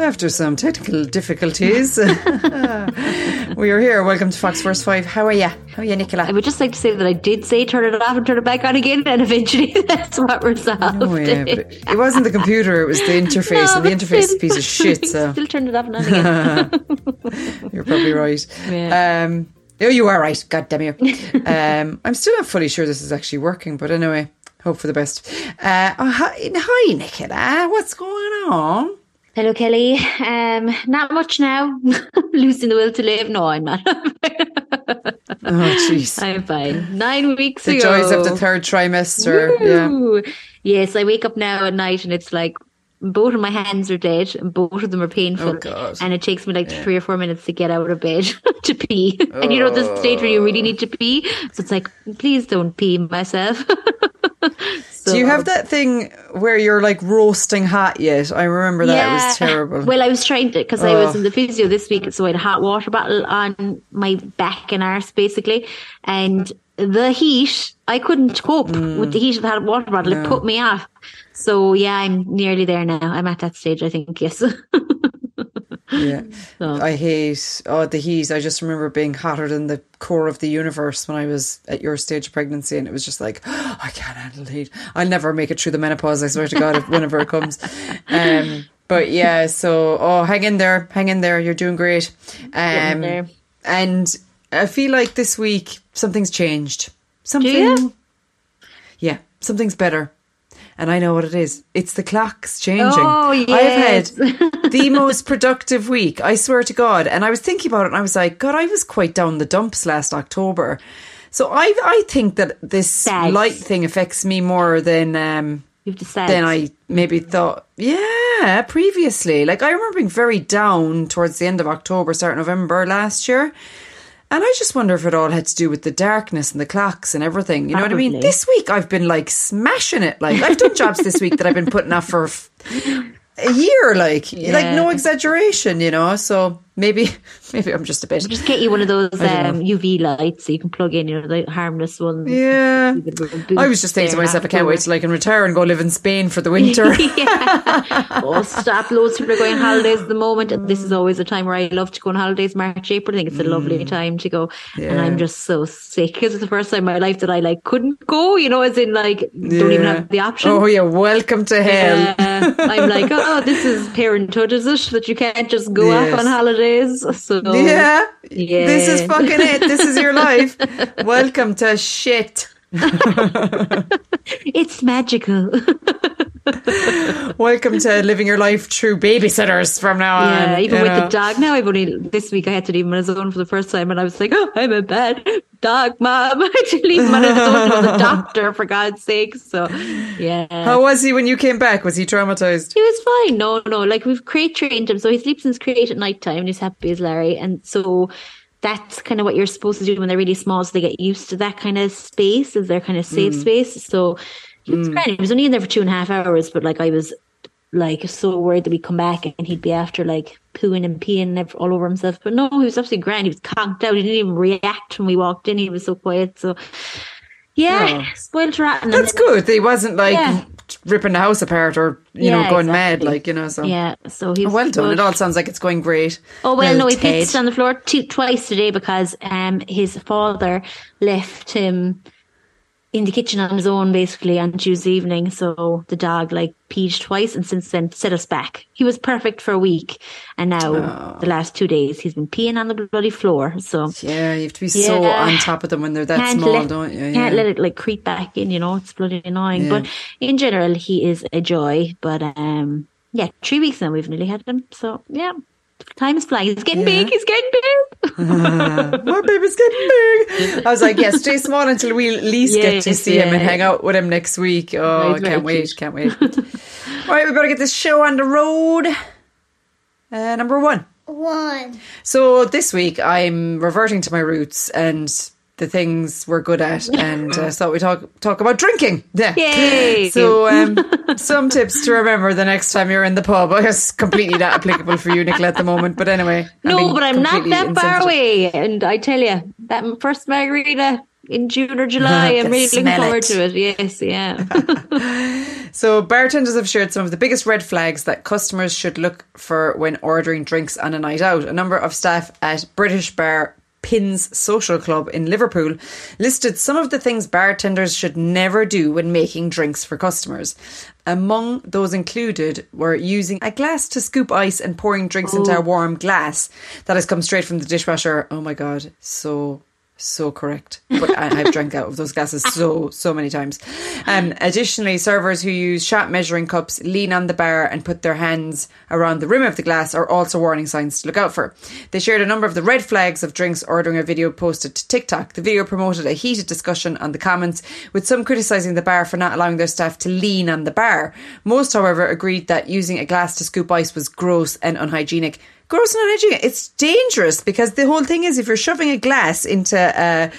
After some technical difficulties, we are here. Welcome to Fox First Five. How are you? How are you, Nicola? I would just like to say that I did say turn it off and turn it back on again, and eventually that's what resolved. Yeah, it, it wasn't the computer; it was the interface, No, and the interface is a piece of shit. So Still turned it off and on again. you're probably right. Yeah. Um, oh, you are right. God damn you. um, I'm still not fully sure this is actually working, but anyway, hope for the best. Uh, oh, hi, hi, Nicola. What's going on? Hello, Kelly. Um, not much now. Losing the will to live. No, I'm not. Oh, jeez. I'm fine. Nine weeks The ago. joys of the third trimester. Yeah. Yes, I wake up now at night and it's like both of my hands are dead and both of them are painful. Oh, God. And it takes me like three or four minutes to get out of bed to pee. And you know, the stage where you really need to pee. So it's like, please don't pee myself. so, Do you have that thing where you're like roasting hot yet? I remember that. It was terrible. Well, I was trying to because I was Oh. in the physio this week, so I had a hot water bottle on my back and arse basically, and the heat. I couldn't cope Mm. with the heat of that water bottle. It put me off. So yeah, I'm nearly there now. I'm at that stage. I think yes. yeah. So- I hate oh the heat. I just remember being hotter than the core of the universe when I was at your stage of pregnancy, and it was just like I can't handle heat. I'll never make it through the menopause. I swear to God, if, whenever it comes. Um, but yeah, so oh, hang in there, hang in there. You're doing great. Um, and I feel like this week something's changed. Something. Yeah, something's better. And I know what it is. It's the clocks changing. Oh, yeah I've had the most productive week, I swear to God. And I was thinking about it and I was like, God, I was quite down the dumps last October. So I I think that this light thing affects me more than um than I maybe thought. Yeah, previously. Like I remember being very down towards the end of October, start November last year. And I just wonder if it all had to do with the darkness and the clocks and everything. You know what I mean? This week I've been like smashing it. Like I've done jobs this week that I've been putting off for f- a year. Like, like no exaggeration. You know. So maybe, maybe I'm just a bit. Just get you one of those um, UV lights so you can plug in, you know, the harmless ones. Yeah. You could have a I was just thinking to myself, I can't wait till I can retire and go live in Spain for the winter. oh, stop. Loads of people are going on holidays at the moment. And this is always a time where I love to go on holidays, March, April. I think it's a lovely time to go. And Mm. I'm just so sick because it's the first time in my life that I like couldn't go, you know, as in like don't even have the option. Oh yeah, welcome to hell. Uh, I'm like, oh, this is parenthood, is it? That you can't just go Yes. off on So Yeah. Yeah. This is fucking it. This is your life. Welcome to shit. it's magical. Welcome to living your life through babysitters from now on. Yeah, even with know. the dog now, I've only this week I had to leave him on his own for the first time, and I was like, "Oh, I'm a bad dog, mom." I had to leave him on his own to the doctor for God's sake. So, yeah, How was he when you came back? Was he traumatized? he was fine. No, no, like we've crate trained him, so he sleeps in his crate at night time, and he's happy as Larry, and so. That's kind of what you're supposed to do when they're really small, so they get used to that kind of space, as their kind of safe mm. space. So he was grand. He was only in there for two and a half hours, but like I was like so worried that we'd come back and he'd be after like pooing and peeing all over himself. But no, he was absolutely grand. He was conked out. He didn't even react when we walked in. He was so quiet. So yeah, Oh. spoiled rotten. That's then- good. He wasn't like Yeah. ripping the house apart or you know Yeah, going mad, like you know. So Yeah, so he Oh, well done. good. It all sounds like it's going great. Oh well, no, he Ted. pissed on the floor two, twice today because um his father left him in the kitchen on his own basically on Tuesday evening. So the dog like peed twice and since then set us back. He was perfect for a week, and now Oh. the last two days he's been peeing on the bloody floor. So Yeah, you have to be so on top of them when they're that can't small, let, don't you? Can't let it like creep back in. You know, it's bloody annoying. Yeah. But in general, he is a joy. But um, yeah, three weeks now we've nearly had him. So yeah. Time is flying. He's getting Yeah. big. He's getting big. My baby's getting big. I was like, yeah, stay small until we at least get to Yes, see him and hang out with him next week. Oh, Right, can't right, wait, cute. can't wait. All right, we better get this show on the road. Uh, number one. One. So this week I'm reverting to my roots and the things we're good at, and uh, thought we talk talk about drinking. Yeah. Yay! So um, some tips to remember the next time you're in the pub. I guess completely not applicable for you, Nicola, at the moment. But anyway, No, but I'm not that far away. And I tell you, that first margarita in June or July. I'm really looking forward it. to it. Yes, yeah. So, bartenders have shared some of the biggest red flags that customers should look for when ordering drinks on a night out. A number of staff at British bar Pins Social Club in Liverpool listed some of the things bartenders should never do when making drinks for customers. Among those included were using a glass to scoop ice and pouring drinks into a oh. warm glass that has come straight from the dishwasher. Oh my god, so so correct. But I, I've drank out of those glasses so, so many times. Um, additionally, servers who use shot measuring cups lean on the bar and put their hands around the rim of the glass are also warning signs to look out for. They shared a number of the red flags of drinks ordering a video posted to TikTok. The video promoted a heated discussion on the comments, with some criticising the bar for not allowing their staff to lean on the bar. Most, however, agreed that using a glass to scoop ice was gross and unhygienic gross and unhygienic. It's dangerous because the whole thing is if you're shoving a glass into a,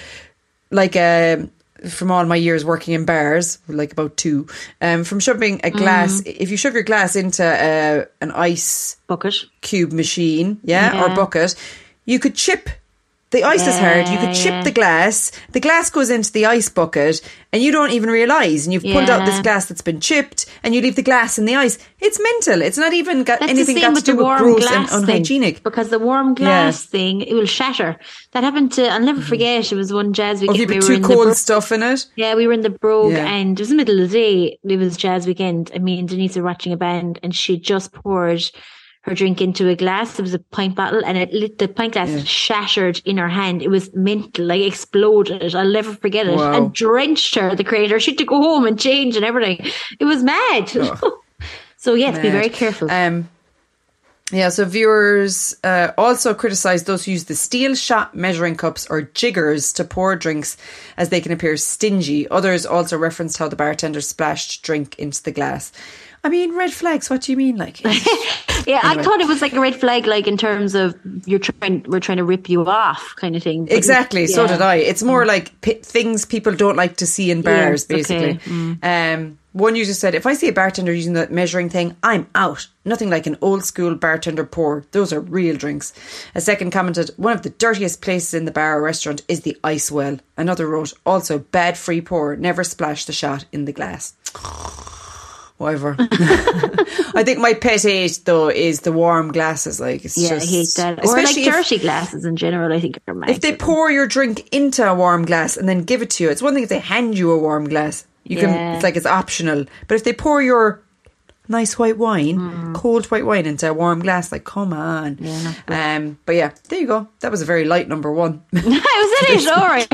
like a from all my years working in bars, like about two, um, from shoving a glass, if you shove your glass into uh, an ice Bucket. cube machine, yeah, or Yeah. bucket, you could chip. The ice is hard. You could chip yeah. the glass. The glass goes into the ice bucket, and you don't even realize. And you've pulled out this glass that's been chipped, and you leave the glass in the ice. It's mental. It's not even got That's anything got to do with warm gross and glass thing, unhygienic. because the warm glass thing it will shatter. That happened to. I'll never mm-hmm. forget. It was one jazz weekend. Oh, you we too cold Bro- stuff in it. Yeah, we were in the Brogue Yeah. and it was the middle of the day. It was jazz weekend and me and Denise were watching a band and she just poured her drink into a glass. It was a pint bottle and it lit the pint glass shattered in her hand. It was mental, like exploded. I'll never forget it. Wow. And drenched her, the creator. She had to go home and change and everything. It was mad. so yes, be very careful. Um, yeah, so viewers uh, also criticised those who use the steel shot measuring cups or jiggers to pour drinks as they can appear stingy. Others also referenced how the bartender splashed drink into the glass. I mean, red flags, what do you mean? Like, yeah, I thought it was like a red flag, like in terms of you're trying, we're trying to rip you off kind of thing. But Exactly. So did I. It's more like p- things people don't like to see in bars, Yes, okay. basically. Um, one user said, "If I see a bartender using the measuring thing, I'm out. Nothing like an old school bartender pour. Those are real drinks." A second commented, "One of the dirtiest places in the bar or restaurant is the ice well." Another wrote, "Also bad free pour. Never splash the shot in the glass." Whatever. I think my pet hate though is the warm glasses. Like it's Yeah, just, I hate that. Or like especially if- dirty glasses in general, I think are mad. if they pour your drink into a warm glass and then give it to you, it's one thing if they hand you a warm glass. You can it's like it's optional. But if they pour your nice white wine, Mm. cold white wine into a warm glass, like come on. Yeah, um but yeah, there you go. That was a very light number one. I was in it, all right.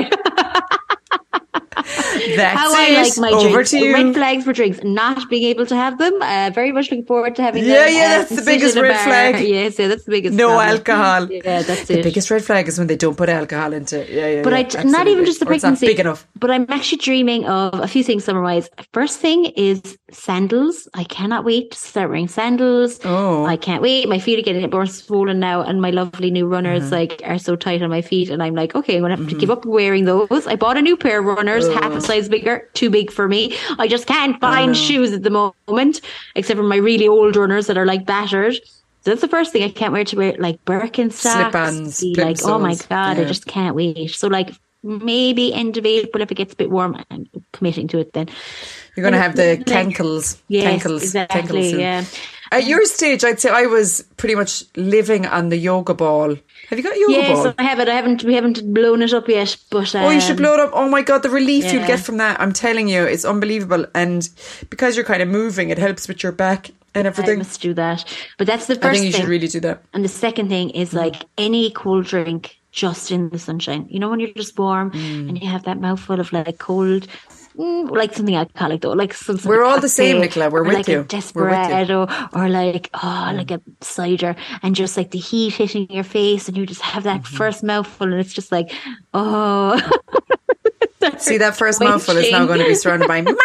That's How it. I like my Over drinks. to you. Red flags for drinks, not being able to have them. Uh, very much looking forward to having Yeah, them. yeah, uh, that's the biggest red flag. Yes, yeah, that's the biggest. no problem. alcohol. Yeah, that's the it. The biggest red flag is when they don't put alcohol into it. Yeah, yeah. But yeah, I not even just the Or it's not pregnancy. big enough. But I'm actually dreaming of a few things summer wise. First thing is sandals. I cannot wait to start wearing sandals. Oh. I can't wait. My feet are getting more swollen now, and my lovely new runners Uh-huh. like are so tight on my feet. And I'm like, okay, I'm gonna have to Mm-hmm. give up wearing those. I bought a new pair of runners, half Oh. a size bigger, too big for me. I just can't find shoes at the moment, except for my really old runners that are like battered. So that's the first thing I can't wear to wear like Birkenstocks. Slip-ons, like, oh my god, I just can't wait. So like maybe end of April if it gets a bit warm. I'm committing to it then. You're going to have the cankles. Yes, cankles. exactly. cankles yeah. At your stage, I'd say I was pretty much living on the yoga ball. Have you got a yoga Yes, ball? Yes, I have it. I haven't. We haven't blown it up yet, but um, Oh, you should blow it up. Oh my God, the relief you'll get from that. I'm telling you, it's unbelievable. And because you're kind of moving, it helps with your back and I everything. must do that. But that's the first I think you thing. should really do that. And the second thing is like any cold drink just in the sunshine. You know, when you're just warm Mm. and you have that mouthful of like cold, mm, like something alcoholic though, like some. We're all the same, Nicola. We're with like you. A We're with you. or like oh, like a cider, and just like the heat hitting your face, and you just have that Mm-hmm. first mouthful, and it's just like oh. See, that first mouthful is now going to be surrounded by mom.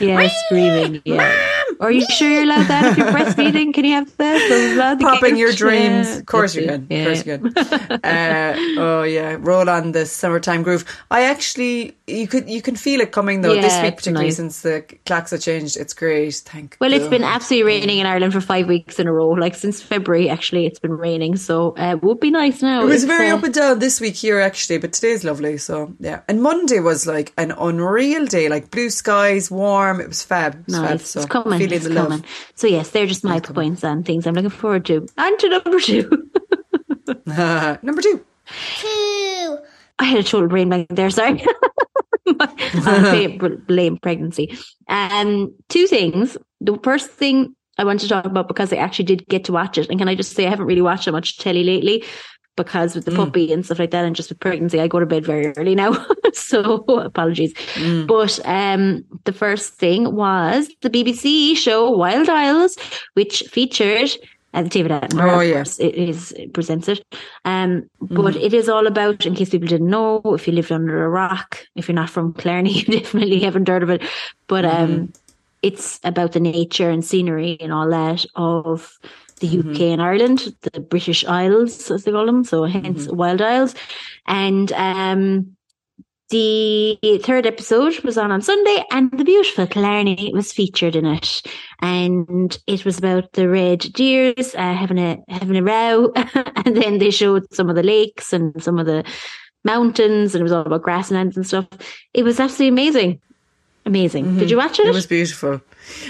Yeah, screaming. Yeah. Mom! Are you sure you're allowed that if you're breastfeeding? Can you have that? Popping your dreams. Of course you can. Yeah. Of course you can. uh, oh yeah, roll on the summertime groove. I actually, you could, you can feel it coming though. Yeah, this week, particularly nice. since the clocks have changed, it's great. Thank. You. Well, God. it's been absolutely raining in Ireland for five weeks in a row. Like since February, actually, it's been raining. So uh, it would be nice now. It was very uh, up and down this week here actually, but today's lovely. So yeah, and Monday was like an unreal day, like blue skies, warm. It was fab. It was nice. Fab, so it's coming. Feeling it's the coming. Love. So yes, they're just my it's points coming. and things I'm looking forward to. And to number two. uh, number two. Two. I had a total brain blank there. Sorry. blame pregnancy. Um, two things. The first thing I want to talk about because I actually did get to watch it, and can I just say I haven't really watched that much telly lately, because with the mm. puppy and stuff like that, and just with pregnancy, I go to bed very early now. so apologies. Mm. But um, the first thing was the BBC show Wild Isles, which featured uh, David Attenborough. Oh, yes. It is it presents it. Um, but mm. it is all about, in case people didn't know, if you lived under a rock, if you're not from Killarney, you definitely haven't heard of it. But um, mm. it's about the nature and scenery and all that of the UK mm-hmm. and Ireland, the British Isles, as they call them. So hence mm-hmm. Wild Isles. And um, the third episode was on on Sunday, and the beautiful Killarney was featured in it, and it was about the red deers uh, having a having a row, and then they showed some of the lakes and some of the mountains, and it was all about grasslands and stuff. It was absolutely amazing, amazing. Mm-hmm. Did you watch it? It was beautiful.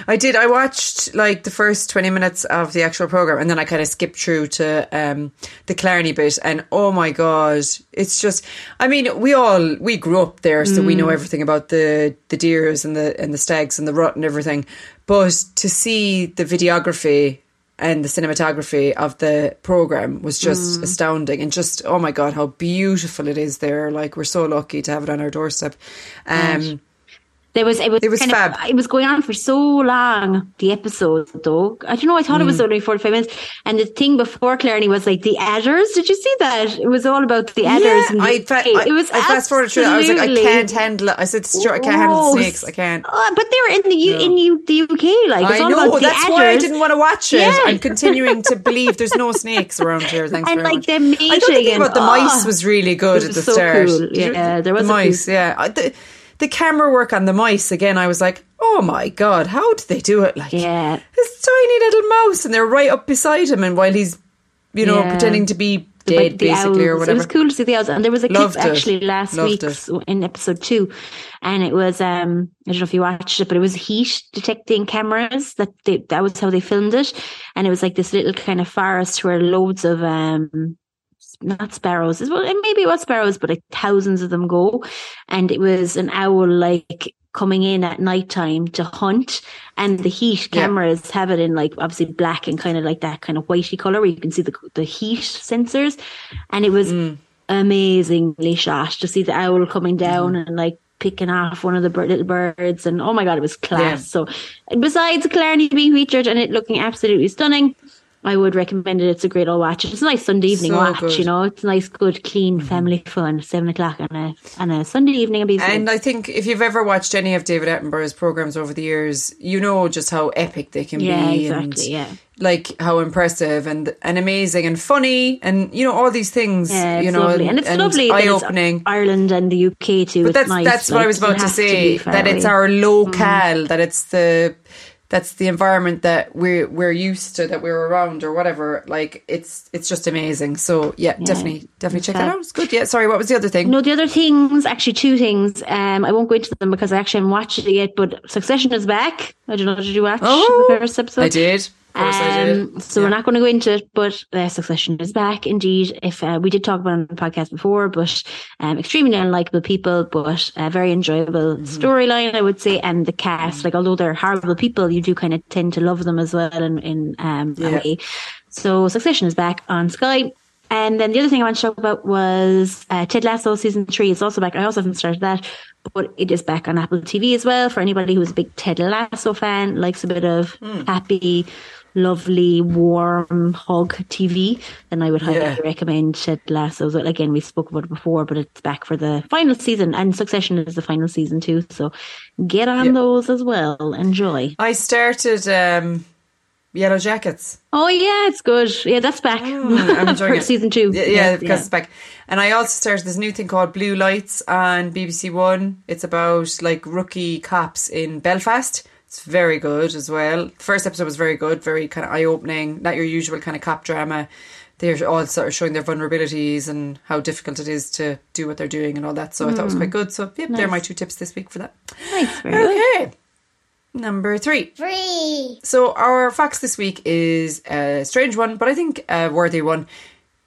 I did. I watched like the first 20 minutes of the actual program and then I kind of skipped through to um, the Killarney bit. And oh my God, it's just, I mean, we all, we grew up there, so mm. we know mm. everything about the, the deers and the, and the stags and the rut and everything. But to see the videography and the cinematography of the program was just mm. astounding and just oh my god how beautiful it is there like we're so lucky to have it on our doorstep um there was it was it was fab. Of, it was going on for so long. The episode though, I don't know. I thought mm. it was mm. only forty five minutes. And the thing before Killarney was like the adders. Did you see that? It was all about the adders. Yeah, and I, fa- it was I fast forwarded through. That. I was like, I can't handle it. I said, Stuart, I can't handle snakes. I can't. Uh, but they were in the U- no. in U- the UK. Like I know that's adders. why I didn't want to watch it. Yeah. I'm continuing to believe there's no snakes around here. Thanks and very like much. Them I don't think about the mice oh, was really good at the so start. Cool. Yeah, there was the mice. Yeah the camera work on the mice again, I was like, oh my god, how did they do it? Like, yeah, this tiny little mouse, and they're right up beside him, and while he's, you know, yeah. pretending to be dead, basically, owls. or whatever. It was cool to see the owls, and there was a Loved clip it. actually last week in episode two, and it was um I don't know if you watched it, but it was heat detecting cameras that they, that was how they filmed it, and it was like this little kind of forest where loads of um not sparrows as well and maybe it was sparrows but like thousands of them go and it was an owl like coming in at night time to hunt and the heat cameras yeah. have it in like obviously black and kind of like that kind of whitey color where you can see the the heat sensors and it was mm. amazingly shot to see the owl coming down mm. and like picking off one of the little birds and oh my god it was class yeah. so besides Killarney being featured and it looking absolutely stunning I would recommend it. It's a great old watch. It's a nice Sunday evening so watch, good. you know. It's a nice, good, clean mm-hmm. family fun. Seven o'clock on a on a Sunday evening. And I think if you've ever watched any of David Attenborough's programs over the years, you know just how epic they can yeah, be. Exactly, and yeah. Like how impressive and and amazing and funny and you know all these things. Yeah, you know, lovely. and it's and lovely. Eye opening. Ireland and the UK too. But that's nice. that's like, what I was about to say. To that it's our local. Mm. That it's the that's the environment that we're we're used to that we're around or whatever like it's it's just amazing. So yeah, yeah. definitely definitely check that out. It's good. Yeah sorry what was the other thing? No the other things actually two things. Um i won't go into them because i actually haven't watched it yet but succession is back. I don't know did you watch oh, the first episode? I did um, so yeah. we're not going to go into it, but uh, Succession is back indeed. If uh, we did talk about it on the podcast before, but um, extremely unlikable people, but a very enjoyable mm-hmm. storyline, I would say, and the cast. Like although they're horrible people, you do kind of tend to love them as well in in um, yeah. a way. So Succession is back on Sky. And then the other thing I want to talk about was uh, Ted Lasso season three is also back. I also haven't started that, but it is back on Apple TV as well for anybody who's a big Ted Lasso fan, likes a bit of mm. happy lovely, warm hug TV, then I would highly Yeah. recommend Ted Lasso. So again, we spoke about it before, but it's back for the final season, and Succession is the final season too. So get on Yeah. those as well. Enjoy. I started um, Yellow Jackets. Oh yeah, it's good. Yeah, that's back. I'm enjoying it. season two. Yeah, yeah, because it's back. And I also started this new thing called Blue Lights on BBC One. It's about like rookie cops in Belfast. It's very good as well. The first episode was very good, very kind of eye opening, not your usual kind of cop drama. They're all sort of showing their vulnerabilities and how difficult it is to do what they're doing and all that. So I thought it was quite hmm. good. So, yep, they're my two tips this week for that. Nice, very good. Okay. Number three. Three. So our fox this week is a strange one, but I think a worthy one.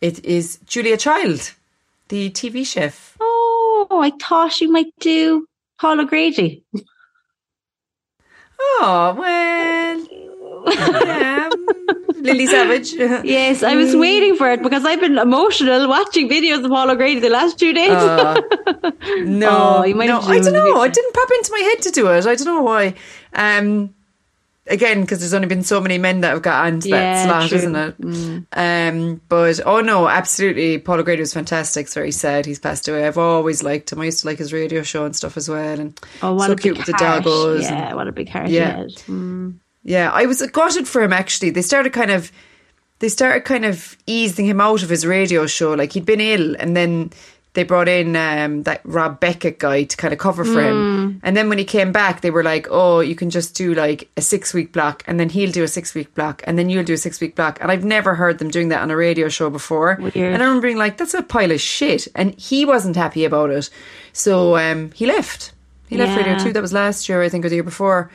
It is Julia Child, the TV chef. Oh, I thought you might do Paul O'Grady. Oh well, yeah, Lily Savage. Yes, I was waiting for it because I've been emotional watching videos of Paul O'Grady the last two days. Uh, no, Oh, you might no, have I do don't it in the know. It didn't pop into my head to do it. I don't know why. Um, again, because there's only been so many men that have got onto Yeah, that slot, true. isn't it? Um, but oh no, absolutely, Paul O'Grady was fantastic. It's very sad he's passed away. I've always liked him. I used to like his radio show and stuff as well, and oh, what so a big cute with the doggos. and- Yeah, what a big heart Yeah. he. Mm. yeah, I was gutted for him actually. They started kind of they started kind of easing him out of his radio show. Like he'd been ill and then they brought in um, that Rob Beckett guy to kind of cover for him. And then when he came back, they were like, "Oh, you can just do like a six week block, and then he'll do a six week block, and then you'll do a six week block." And I've never heard them doing that on a radio show before. Weird. And I remember being like, "That's a pile of shit," and he wasn't happy about it, so um, he left. He left Radio Yeah. Two. That was last year, I think, or the year before.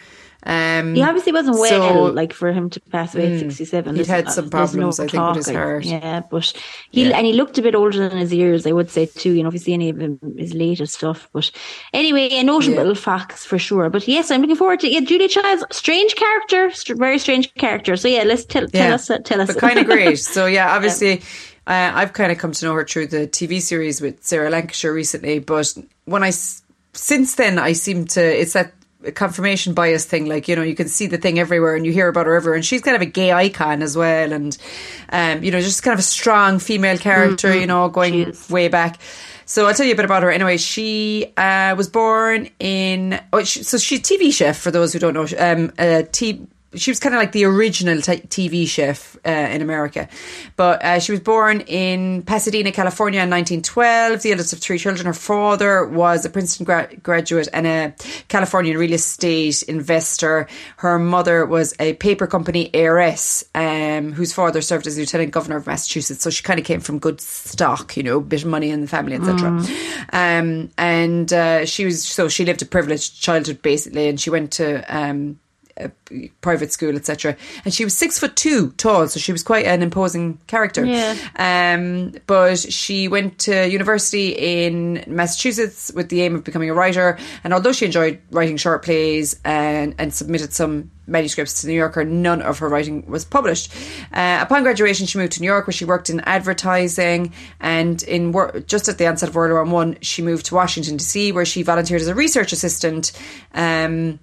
Um, He obviously wasn't well, so- like for him to pass away at sixty-seven. He'd had some there's problems, I think, with his heart. Yeah, but he Yeah. and he looked a bit older than his years. I would say too. You know, obviously any of him his latest stuff. But anyway, a notable Yeah. facts for sure. But yes, I'm looking forward to. Yeah, Julia Child's strange character, st- very strange character. So yeah, let's tell tell Yeah. us uh, tell us. but kind of great. So yeah, obviously, uh, I've kind of come to know her through the TV series with Sarah Lancashire recently. But when I since then, I seem to it's that confirmation bias thing. Like you know, you can see the thing everywhere, and you hear about her everywhere. And she's kind of a gay icon as well, and um, you know, just kind of a strong female character. You know, going way back. So I'll tell you a bit about her. Anyway, she uh, was born in. Oh, she, so she's TV chef for those who don't know. Um, uh, t- she was kind of like the original t- TV chef uh, in America, but uh, she was born in Pasadena, California, in 1912. The eldest of three children. Her father was a Princeton gra- graduate and a Californian real estate investor. Her mother was a paper company heiress, um, whose father served as lieutenant governor of Massachusetts. So she kind of came from good stock, you know, a bit of money in the family, etc. Um, and uh, she was so she lived a privileged childhood basically, and she went to. Um, a private school, etc. And she was six foot two tall, so she was quite an imposing character. Yeah. Um, but she went to university in Massachusetts with the aim of becoming a writer. And although she enjoyed writing short plays and, and submitted some manuscripts to the New Yorker, none of her writing was published. Uh, upon graduation, she moved to New York, where she worked in advertising. And in wor- just at the onset of World War One, she moved to Washington D.C., where she volunteered as a research assistant. Um,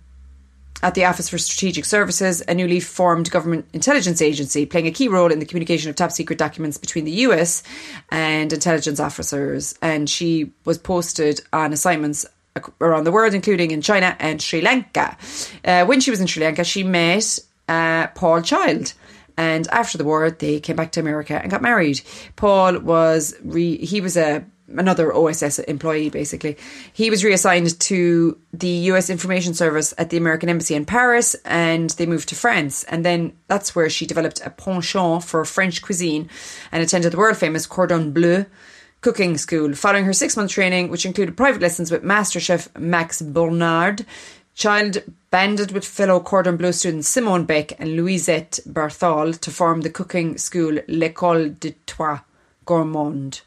at the Office for Strategic Services, a newly formed government intelligence agency, playing a key role in the communication of top secret documents between the US and intelligence officers. And she was posted on assignments around the world, including in China and Sri Lanka. Uh, when she was in Sri Lanka, she met uh, Paul Child. And after the war, they came back to America and got married. Paul was re- he was a another OSS employee basically. He was reassigned to the US Information Service at the American Embassy in Paris and they moved to France. And then that's where she developed a penchant for French cuisine and attended the world famous Cordon Bleu cooking school. Following her six month training, which included private lessons with Master Chef Max Bugnard, Child banded with fellow Cordon Bleu students Simone Beck and Louisette Bertholle to form the cooking school L'École de Trois Gourmands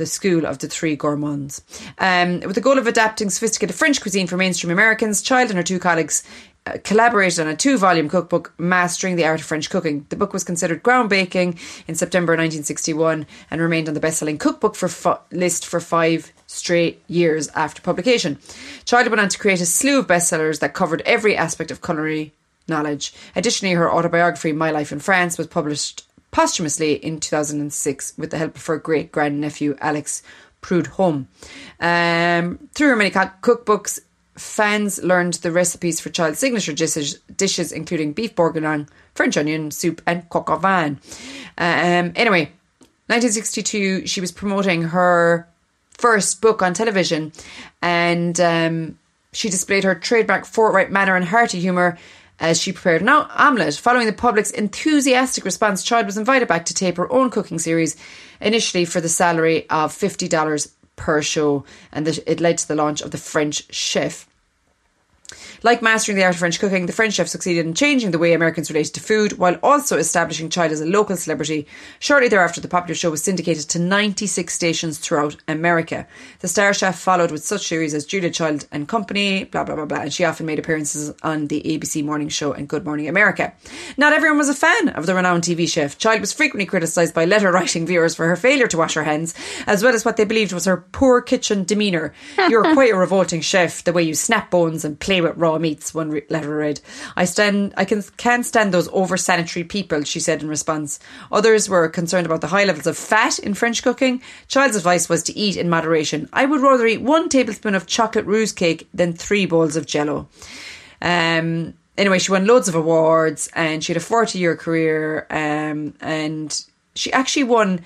the school of the three gourmands. Um, with the goal of adapting sophisticated French cuisine for mainstream Americans, Child and her two colleagues uh, collaborated on a two volume cookbook, Mastering the Art of French Cooking. The book was considered groundbreaking in September 1961 and remained on the best selling cookbook for list for five straight years after publication. Child went on to create a slew of bestsellers that covered every aspect of culinary knowledge. Additionally, her autobiography, My Life in France, was published posthumously in 2006 with the help of her great grandnephew, Alex Prudhomme. Um, through her many cookbooks, fans learned the recipes for child signature dishes, dishes including beef bourguignon, French onion soup, and coq au vin. Um, anyway, 1962, she was promoting her first book on television, and um, she displayed her trademark forthright manner and hearty humour as she prepared an omelette. Following the public's enthusiastic response, Child was invited back to tape her own cooking series, initially for the salary of $50 per show, and it led to the launch of The French Chef. Like mastering the art of French cooking, the French chef succeeded in changing the way Americans related to food while also establishing Child as a local celebrity. Shortly thereafter, the popular show was syndicated to 96 stations throughout America. The star chef followed with such series as Julia Child and Company, blah, blah, blah, blah, and she often made appearances on the ABC Morning Show and Good Morning America. Not everyone was a fan of the renowned TV chef. Child was frequently criticised by letter writing viewers for her failure to wash her hands, as well as what they believed was her poor kitchen demeanour. You're quite a revolting chef, the way you snap bones and play with raw meats, one letter read. I stand, I can, can't stand those over sanitary people, she said in response. Others were concerned about the high levels of fat in French cooking. Child's advice was to eat in moderation. I would rather eat one tablespoon of chocolate russe cake than three bowls of jello. Um, anyway, she won loads of awards and she had a 40 year career. Um, and she actually won,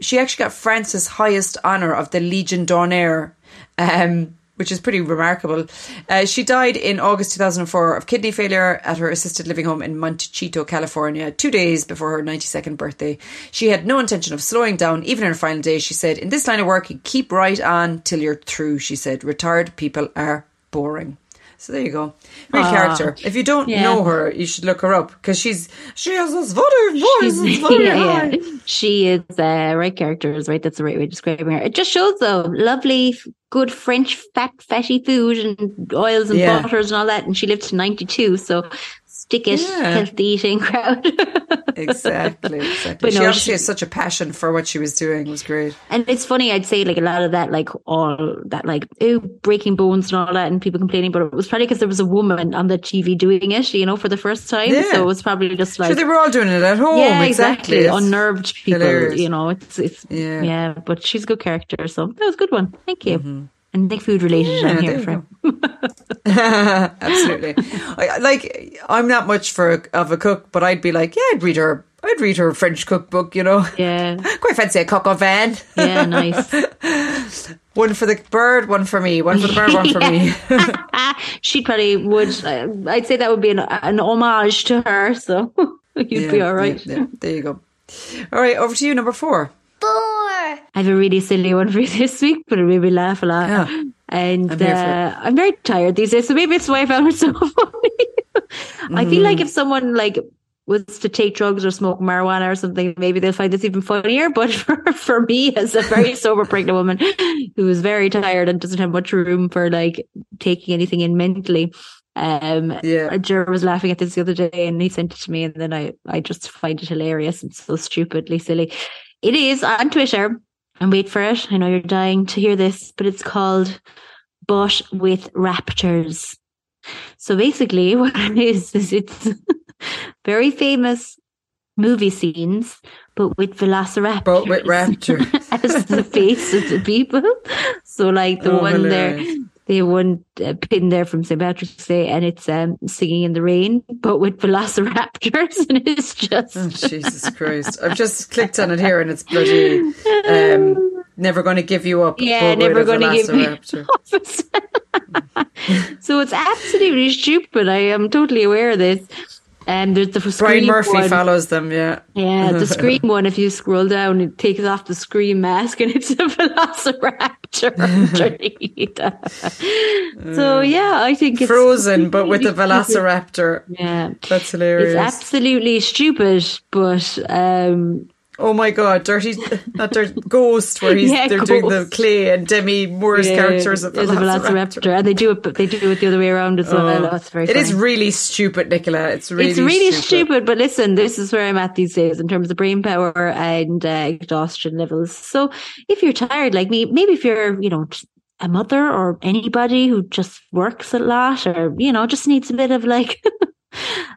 she actually got France's highest honour of the Legion d'honneur. Um, which is pretty remarkable. Uh, she died in August 2004 of kidney failure at her assisted living home in Montecito, California, two days before her 92nd birthday. She had no intention of slowing down, even in her final days. She said, In this line of work, you keep right on till you're through, she said. Retired people are boring. So there you go. Great uh, character. If you don't yeah. know her, you should look her up because she's she has this very voice. Yeah, yeah, She is uh, right characters, right? That's the right way of describing her. It just shows though, lovely, good French fat, fatty food and oils and yeah. butters and all that. And she lived to ninety two, so stick it, yeah. healthy eating crowd. exactly, exactly. But she no, obviously she, has such a passion for what she was doing. It was great. And it's funny, I'd say like a lot of that, like all that, like oh, breaking bones and all that, and people complaining, but it was probably because there was a woman on the TV doing it, you know, for the first time. Yeah. So it was probably just like they were all doing it at home. Yeah, exactly. exactly. Unnerved people, hilarious. you know. It's it's yeah. yeah, but she's a good character, so that was a good one. Thank you. Mm-hmm and food related yeah, I'm here for. Absolutely. I, like I'm not much for a, of a cook, but I'd be like, yeah, I'd read her. I'd read her French cookbook, you know. Yeah. Quite fancy a coq au vin. Yeah, nice. one for the bird, one for me. One for the bird, one for me. she probably would. Uh, I'd say that would be an, an homage to her. So you'd yeah, be all right. Yeah, yeah. There you go. All right, over to you, number four. I have a really silly one for you this week, but it made me laugh a lot. Yeah. And I'm, uh, I'm, very tired these days, so maybe it's why I found it so funny. mm. I feel like if someone like was to take drugs or smoke marijuana or something, maybe they'll find this even funnier. But for, for me, as a very sober pregnant woman who is very tired and doesn't have much room for like taking anything in mentally, um, yeah. Jer was laughing at this the other day and he sent it to me, and then I, I just find it hilarious and so stupidly silly. It is on Twitter, and wait for it. I know you're dying to hear this, but it's called But with Raptors. So basically, what it is, is it's very famous movie scenes, but with velociraptors. But with raptors. as the face of the people. So, like the oh, one hilarious. there the one uh, pin there from St. Patrick's Day, and it's um, singing in the rain, but with velociraptors, and it's just oh, Jesus Christ! I've just clicked on it here, and it's bloody. Um, never going to give you up. Yeah, never going to give you up. so it's absolutely stupid. I am totally aware of this. Um, there's the Brian Murphy one. follows them, yeah. Yeah, the Scream one, if you scroll down, it takes off the Scream mask and it's a velociraptor underneath. so, yeah, I think it's. Frozen, but with a velociraptor. Yeah. That's hilarious. It's absolutely stupid, but um, Oh my god, Dirty not Dirty Ghost, where he's yeah, they're Ghost. doing the clay and Demi Moore's yeah, characters at the Velociraptor. Velociraptor. And they do it but they do it the other way around as well. Oh, it's very It funny. is really stupid, Nicola. It's really It's really stupid. stupid. but listen, this is where I'm at these days in terms of brain power and uh, exhaustion levels. So if you're tired like me, maybe if you're, you know, a mother or anybody who just works a lot or, you know, just needs a bit of like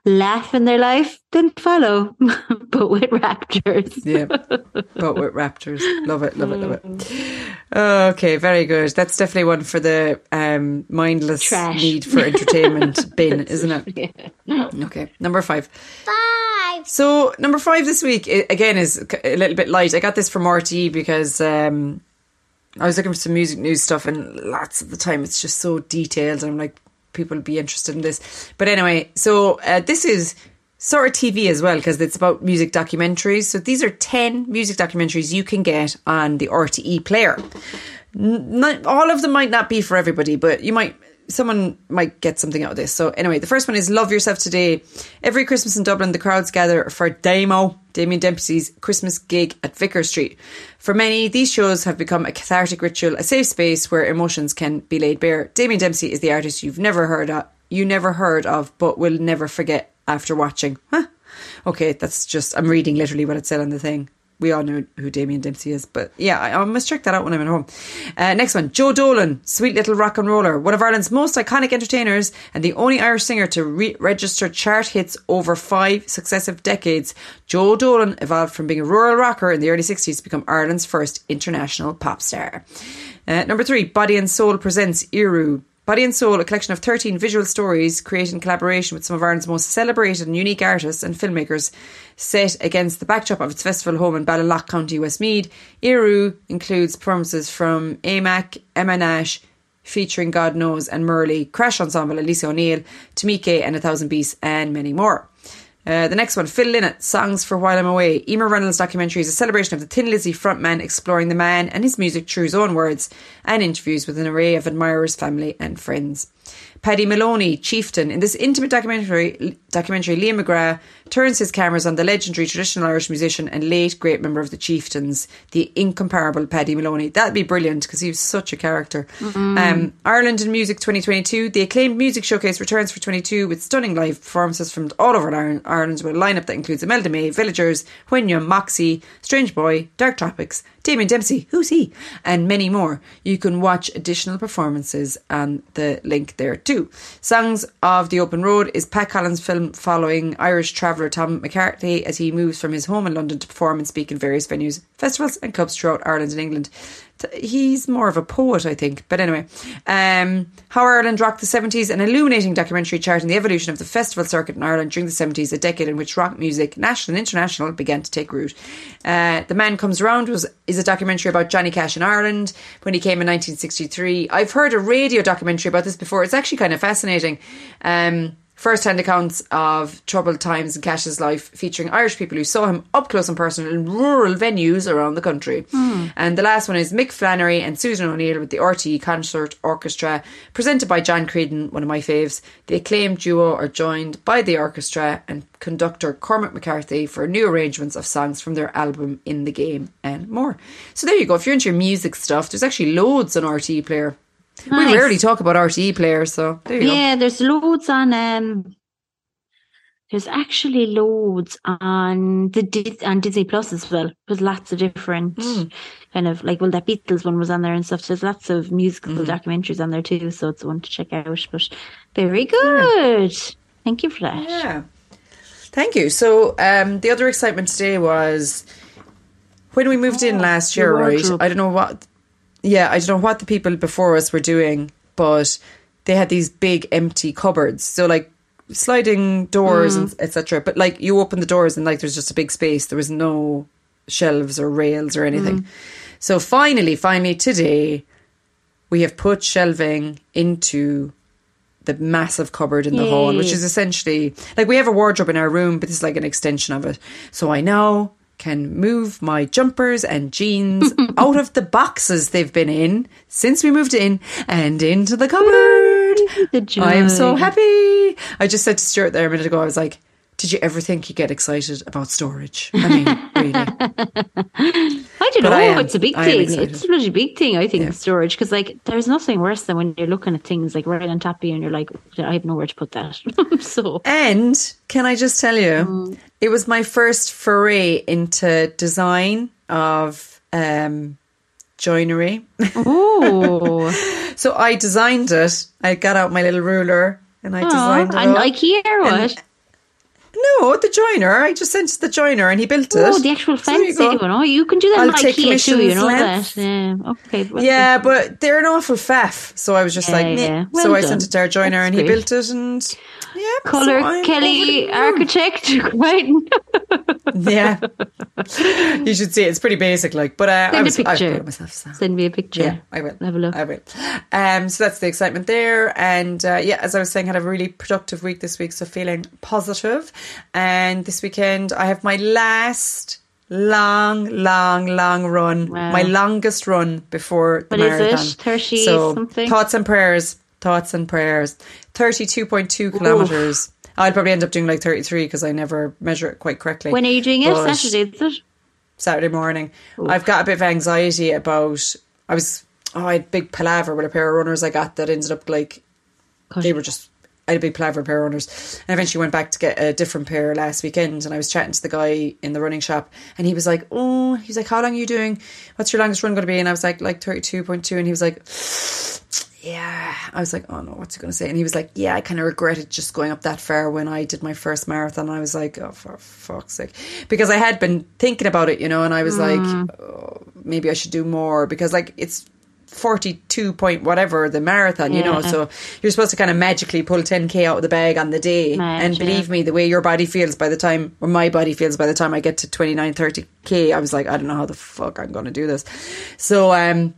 laugh in their life, then follow, but with raptors. yeah, but with raptors. Love it, love it, love it. Okay, very good. That's definitely one for the um, mindless Trash. need for entertainment bin, isn't it? Okay, number five. Five. So number five this week again is a little bit light. I got this from RTE because um, I was looking for some music news stuff, and lots of the time it's just so detailed. And I'm like, people be interested in this. But anyway, so uh, this is sort of TV as well because it's about music documentaries. So these are ten music documentaries you can get on the RTE player. Not, all of them might not be for everybody, but you might someone might get something out of this. So anyway, the first one is Love Yourself Today. Every Christmas in Dublin, the crowds gather for Damo, Damien Dempsey's Christmas gig at Vicar Street. For many, these shows have become a cathartic ritual, a safe space where emotions can be laid bare. Damien Dempsey is the artist you've never heard of, you never heard of, but will never forget after watching. Huh? Okay, that's just I'm reading literally what it said on the thing. We all know who Damien Dempsey is, but yeah, I, I must check that out when I'm at home. Uh, next one, Joe Dolan, sweet little rock and roller, one of Ireland's most iconic entertainers and the only Irish singer to re- register chart hits over five successive decades. Joe Dolan evolved from being a rural rocker in the early 60s to become Ireland's first international pop star. Uh, number three, Body and Soul presents Iru. Body and Soul, a collection of 13 visual stories created in collaboration with some of Ireland's most celebrated and unique artists and filmmakers, set against the backdrop of its festival home in Ballinlough, County Westmeath. Iru includes performances from AMAC, Emma Nash, featuring God Knows and Murley, Crash Ensemble, Elisa O'Neill, Tamike and A Thousand Beasts, and many more. Uh, the next one, Phil Lynott, Songs for While I'm Away. Emer Reynolds' documentary is a celebration of the Thin Lizzy frontman exploring the man and his music through his own words and interviews with an array of admirers, family, and friends. Paddy Moloney, Chieftain. In this intimate documentary, documentary, Liam McGrath turns his cameras on the legendary traditional Irish musician and late great member of the Chieftains, the incomparable Paddy Moloney. That'd be brilliant because he was such a character. Um, Ireland in Music 2022. The acclaimed music showcase returns for 22 with stunning live performances from all over Ireland, Ireland with a lineup that includes Imelda May, Villagers, Whenyoung, Moxie, Strange Boy, Dark Tropics, Damien Dempsey, who's he, and many more. You can watch additional performances on the link there too. Songs of the Open Road is Pat Collins' film following Irish traveller Tom McCarthy as he moves from his home in London to perform and speak in various venues, festivals, and clubs throughout Ireland and England. He's more of a poet, I think. But anyway, um, How Ireland Rocked the 70s, an illuminating documentary charting the evolution of the festival circuit in Ireland during the 70s, a decade in which rock music, national and international, began to take root. Uh, the Man Comes Around was is a documentary about Johnny Cash in Ireland when he came in 1963. I've heard a radio documentary about this before. It's actually kind of fascinating. Um, First-hand accounts of troubled times in Cash's life, featuring Irish people who saw him up close and personal in rural venues around the country. Hmm. And the last one is Mick Flannery and Susan O'Neill with the RTE Concert Orchestra, presented by John Creedon, one of my faves. The acclaimed duo are joined by the orchestra and conductor Cormac McCarthy for new arrangements of songs from their album In the Game and more. So there you go. If you're into your music stuff, there's actually loads on RTE Player. We rarely talk about RTE players, so there you go. Yeah, there's loads on. Um, there's actually loads on the on Disney Plus as well. There's lots of different Hmm. kind of like well, that Beatles one was on there and stuff. There's lots of musical Hmm. documentaries on there too, so it's one to check out. But very good. Thank you for that. Yeah. Thank you. So um, the other excitement today was when we moved in last year, right? I don't know what yeah, I don't know what the people before us were doing, but they had these big empty cupboards. So like sliding doors and mm. etc. But like you open the doors and like there's just a big space. There was no shelves or rails or anything. Mm. So finally, finally today we have put shelving into the massive cupboard in the hall, which is essentially like we have a wardrobe in our room, but it's like an extension of it. So I now can move my jumpers and jeans out of the boxes they've been in since we moved in and into the cupboard. I am so happy. I just said to Stuart there a minute ago, I was like, did you ever think you get excited about storage? I mean, really. I don't But know. I am- it's a big thing. It's a bloody big thing, I think, Yeah. storage. Because, like, there's nothing worse than when you're looking at things like right on top of you and you're like, I have nowhere to put that. so, And can I just tell you, it was my first foray into design of um, joinery. oh, so I designed it. I got out my little ruler and I designed it. and all. IKEA what? No, the joiner. I just sent the joiner and he built oh, it. Oh, the actual So you Oh, you can do that I'll in take IKEA too, you know length. that. Yeah. Okay. well, Yeah, but they're an awful faff. So I was just Yeah, like, yeah. Well so I sent it to our joiner That's and he great. built it and yeah. so Colour I'm Kelly over architect. Right. Yeah. you should see it. It's pretty basic, like, but uh, I Send a was I was picture. proud of myself. So. Send me a picture. Yeah, I will. Have a look. I will. Um, so that's the excitement there. And uh, yeah, as I was saying, had a really productive week this week, so feeling positive. And this weekend, I have my last long, long, long run, Wow. my longest run before the What is it? marathon. 30 so something? Thoughts and prayers. Thoughts and prayers. Thirty-two point two kilometers. I'd probably end up doing like thirty-three because I never measure it quite correctly. When are you doing it? Saturday, is it? Saturday morning. I've got a bit of anxiety about. I was. Oh, I had a big palaver with a pair of runners I got that ended up like Gosh. they were just. I had a big palaver pair of runners, and eventually went back to get a different pair last weekend. And I was chatting to the guy in the running shop, and he was like, "Oh, he's like, how long are you doing? What's your longest run going to be?" And I was like, "Like thirty-two point two. And he was like, "Yeah." I was like, "Oh no, what's he going to say?" And he was like, "Yeah, I kind of regretted just going up that far when I did my first marathon." And I was like, "Oh, for fuck's sake," because I had been thinking about it, you know, and I was like, oh, maybe I should do more. Because like it's 42 point whatever the marathon you know so you're supposed to kind of magically pull 10k out of the bag on the day. Mad, and believe me the way your body feels by the time or my body feels by the time I get to 29 30k I was like I don't know how the fuck I'm going to do this. So um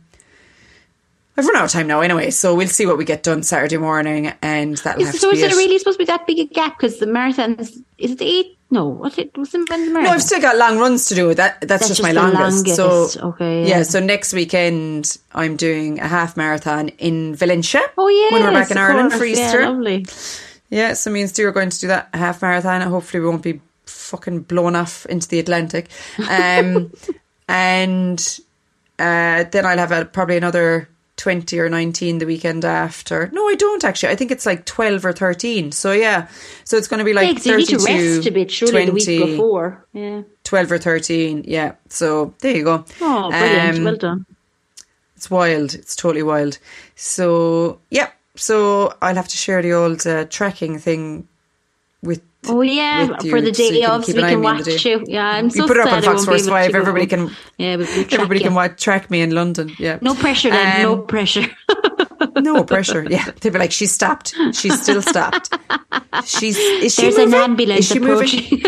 I've run out of time now anyway so we'll see what we get done Saturday morning and have so is it it. really supposed to be that big a gap? Because the marathon is, it the eight? No, what's it? Was the marathon? No, I've still got long runs to do. That that's, just, just my longest. longest. So Okay, yeah. yeah. So next weekend I'm doing a half marathon in Valentia. oh yeah, when we're back in Ireland for Easter. Yeah, lovely. Yeah, so me and Stu are going to do that half marathon. Hopefully, we won't be fucking blown off into the Atlantic. Um, and uh, then I'll have a, probably another 20 or 19 the weekend after. No, I don't actually. I think it's like 12 or 13. So, yeah. So it's going to be like Yeah, 'cause you need 32, to rest a bit, surely the week 20, before. Yeah. 12 or 13. Yeah. So there you go. Oh, brilliant. Um, well done. It's wild. It's totally wild. So, yeah. So I'll have to share the old uh, tracking thing Oh yeah, for the so you day can of, so we can on me on the watch you. Yeah, I'm so we put it up on Fox Force Five. Everybody can, Yeah, everybody you. can watch, track me in London. Yeah, No pressure then. no Um, pressure. no pressure. Yeah, they'd be like, she's stopped. She's still stopped. She's is she There's moving? an ambulance Is she moving?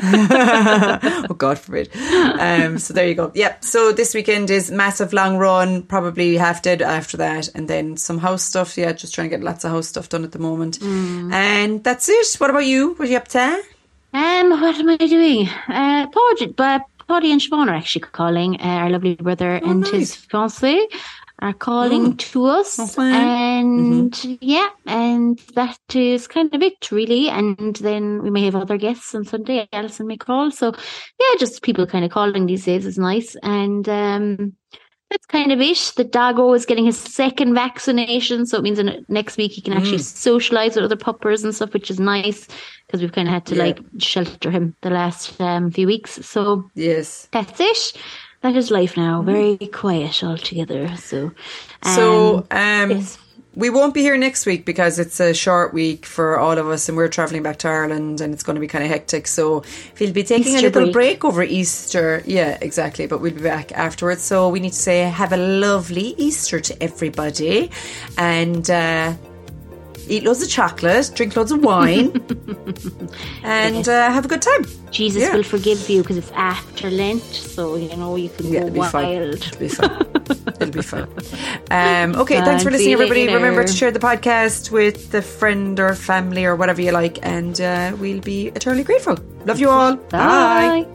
oh God forbid. Um, so there you go. Yep. So this weekend is massive long run, probably half dead after that, and then some house stuff. Yeah, just trying to get lots of house stuff done at the moment. Mm. And that's it. What about you? What are you up to? Um, what am I doing? Uh, but Paddy and Siobhan are actually calling. Uh, our lovely brother and nice. his fiancée are calling to us, fine. and yeah, and that is kind of it, really. And then we may have other guests on Sunday. Alison may call, so yeah, just people kind of calling these days is nice, and um. That's kind of it. The doggo is getting his second vaccination, so it means in, next week he can actually socialize with other puppers and stuff, which is nice because we've kind of had to Yeah. like shelter him the last um, few weeks. So Yes. that's it. That is life now. Very quiet altogether. So, So um, um, yes. we won't be here next week because it's a short week for all of us, and we're traveling back to Ireland, and it's going to be kind of hectic. So we'll be taking Easter a little break. break. over Easter. Yeah, exactly. But we'll be back afterwards. So we need to say have a lovely Easter to everybody, and. Uh, Eat loads of chocolate, drink loads of wine, and uh, have a good time. Jesus yeah. will forgive you because it's after Lent, so you know you can Yeah, go it'll wild. It'll be fine. It'll be fine. Um, okay, thanks for listening, everybody. later. Remember to share the podcast with a friend or family or whatever you like, and uh, we'll be eternally grateful. Love you all. Bye.